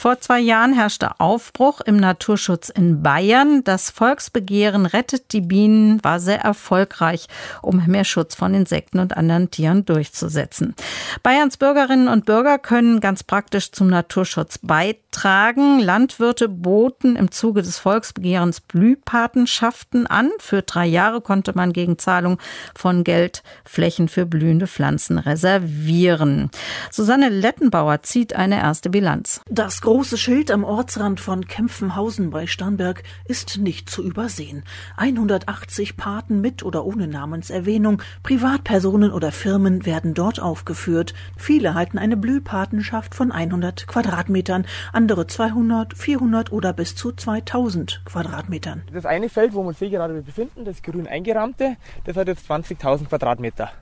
Vor zwei Jahren herrschte Aufbruch im Naturschutz in Bayern. Das Volksbegehren Rettet die Bienen war sehr erfolgreich, um mehr Schutz von Insekten und anderen Tieren durchzusetzen. Bayerns Bürgerinnen und Bürger können ganz praktisch zum Naturschutz beitragen. Landwirte boten im Zuge des Volksbegehrens Blühpatenschaften an. Für drei Jahre konnte man gegen Zahlung von Geld Flächen für blühende Pflanzen reservieren. Susanne Lettenbauer zieht eine erste Bilanz. Das große Schild am Ortsrand von Kempfenhausen bei Starnberg ist nicht zu übersehen. 180 Paten mit oder ohne Namenserwähnung, Privatpersonen oder Firmen werden dort aufgeführt. Viele halten eine Blühpatenschaft von 100 Quadratmetern, andere 200, 400 oder bis zu 2000 Quadratmetern. Das eine Feld, wo wir uns hier gerade befinden, das grün eingerahmte, das hat jetzt 20.000 Quadratmeter.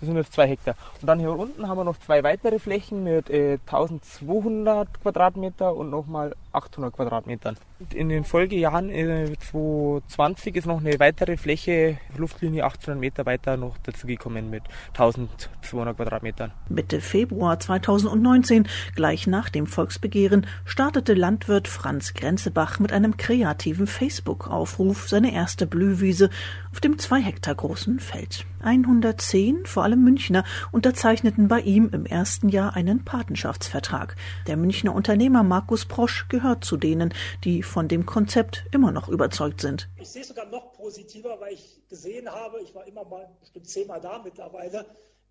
Das sind jetzt zwei Hektar. Und dann hier unten haben wir noch zwei weitere Flächen mit äh, 1200 Quadratmeter und nochmal 800 Quadratmetern. In den Folgejahren äh, 2020 ist noch eine weitere Fläche, Luftlinie 1800 Meter weiter noch dazugekommen mit 1200 Quadratmetern. Mitte Februar 2019, gleich nach dem Volksbegehren, startete Landwirt Franz Grenzebach mit einem kreativen Facebook-Aufruf seine erste Blühwiese auf dem zwei Hektar großen Feld. 110, vor allem Münchner, unterzeichneten bei ihm im ersten Jahr einen Patenschaftsvertrag. Der Münchner Unternehmer Markus Prosch gehört zu denen, die von dem Konzept immer noch überzeugt sind. Ich sehe es sogar noch positiver, weil ich gesehen habe, ich war immer mal bestimmt zehnmal da mittlerweile,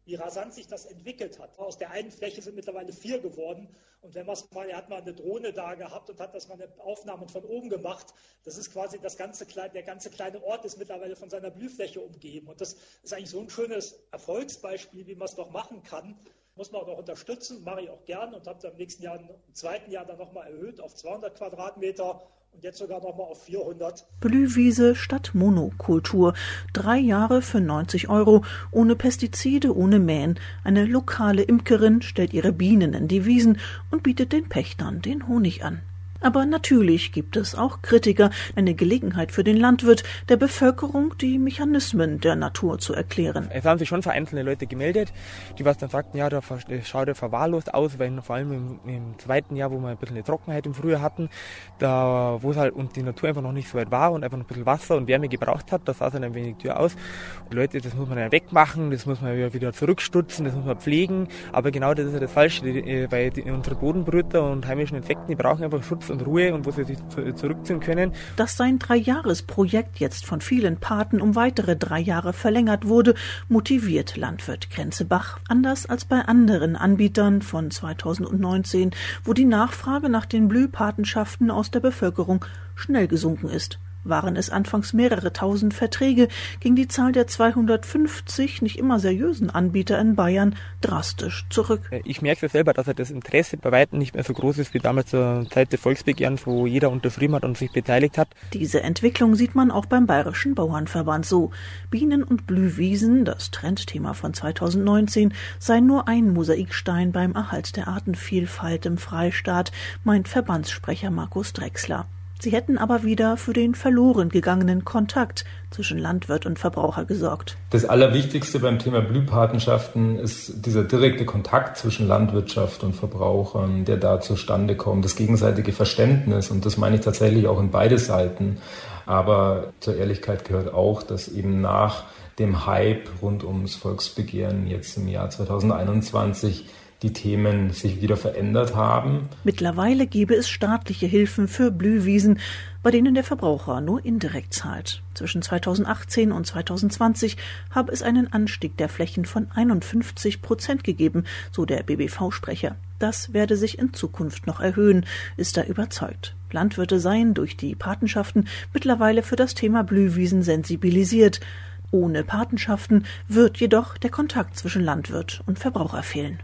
wie rasant sich das entwickelt hat. Aus der einen Fläche sind mittlerweile vier geworden. Und wenn man es mal, er hat mal eine Drohne da gehabt und hat das mal eine Aufnahme von oben gemacht. Das ist quasi das ganze der ganze kleine Ort ist mittlerweile von seiner Blühfläche umgeben. Und das ist eigentlich so ein schönes Erfolgsbeispiel, wie man es doch machen kann. Muss man auch noch unterstützen, mache ich auch gern und habe im nächsten Jahr, im zweiten Jahr dann nochmal erhöht auf 200 Quadratmeter und jetzt sogar noch mal auf 400. Blühwiese statt Monokultur. Drei Jahre für 90 Euro, ohne Pestizide, ohne Mähen. Eine lokale Imkerin stellt ihre Bienen in die Wiesen und bietet den Pächtern den Honig an. Aber natürlich gibt es auch Kritiker, eine Gelegenheit für den Landwirt, der Bevölkerung die Mechanismen der Natur zu erklären. Es haben sich schon vereinzelte Leute gemeldet, die was dann sagten, ja, da schaut er verwahrlost aus, weil vor allem im, im, zweiten Jahr, wo wir ein bisschen eine Trockenheit im Frühjahr hatten, da wo es halt und die Natur einfach noch nicht so weit war und einfach ein bisschen Wasser und Wärme gebraucht hat, da sah es dann ein wenig Tür aus. Und Leute, das muss man dann wegmachen, das muss man wieder zurückstutzen, das muss man pflegen, aber genau das ist ja das Falsche, weil die, unsere Bodenbrüter und heimischen Insekten, die brauchen einfach Schutz und Ruhe und wo sie sich zurückziehen können. Dass sein Dreijahresprojekt jetzt von vielen Paten um weitere drei Jahre verlängert wurde, motiviert Landwirt Grenzebach anders als bei anderen Anbietern von 2019, wo die Nachfrage nach den Blühpatenschaften aus der Bevölkerung schnell gesunken ist. Waren es anfangs mehrere tausend Verträge, ging die Zahl der 250 nicht immer seriösen Anbieter in Bayern drastisch zurück. Äh, ich merke selber, dass das Interesse bei weitem nicht mehr so groß ist wie damals zur Zeit des Volksbegehrens, wo jeder unterschrieben hat und sich beteiligt hat. Diese Entwicklung sieht man auch beim Bayerischen Bauernverband so. Bienen- und Blühwiesen, das Trendthema von 2019, sei nur ein Mosaikstein beim Erhalt der Artenvielfalt im Freistaat, meint Verbandssprecher Markus Drechsler. Sie hätten aber wieder für den verloren gegangenen Kontakt zwischen Landwirt und Verbraucher gesorgt. Das Allerwichtigste beim Thema Blühpatenschaften ist dieser direkte Kontakt zwischen Landwirtschaft und Verbrauchern, der da zustande kommt, das gegenseitige Verständnis. Und das meine ich tatsächlich auch in beide Seiten. Aber zur Ehrlichkeit gehört auch, dass eben nach dem Hype rund ums Volksbegehren jetzt im Jahr 2021 die Themen sich wieder verändert haben. Mittlerweile gäbe es staatliche Hilfen für Blühwiesen, bei denen der Verbraucher nur indirekt zahlt. Zwischen 2018 und 2020 habe es einen Anstieg der Flächen von 51 Prozent gegeben, so der BBV-Sprecher. Das werde sich in Zukunft noch erhöhen, ist er überzeugt. Landwirte seien durch die Patenschaften mittlerweile für das Thema Blühwiesen sensibilisiert. Ohne Patenschaften wird jedoch der Kontakt zwischen Landwirt und Verbraucher fehlen.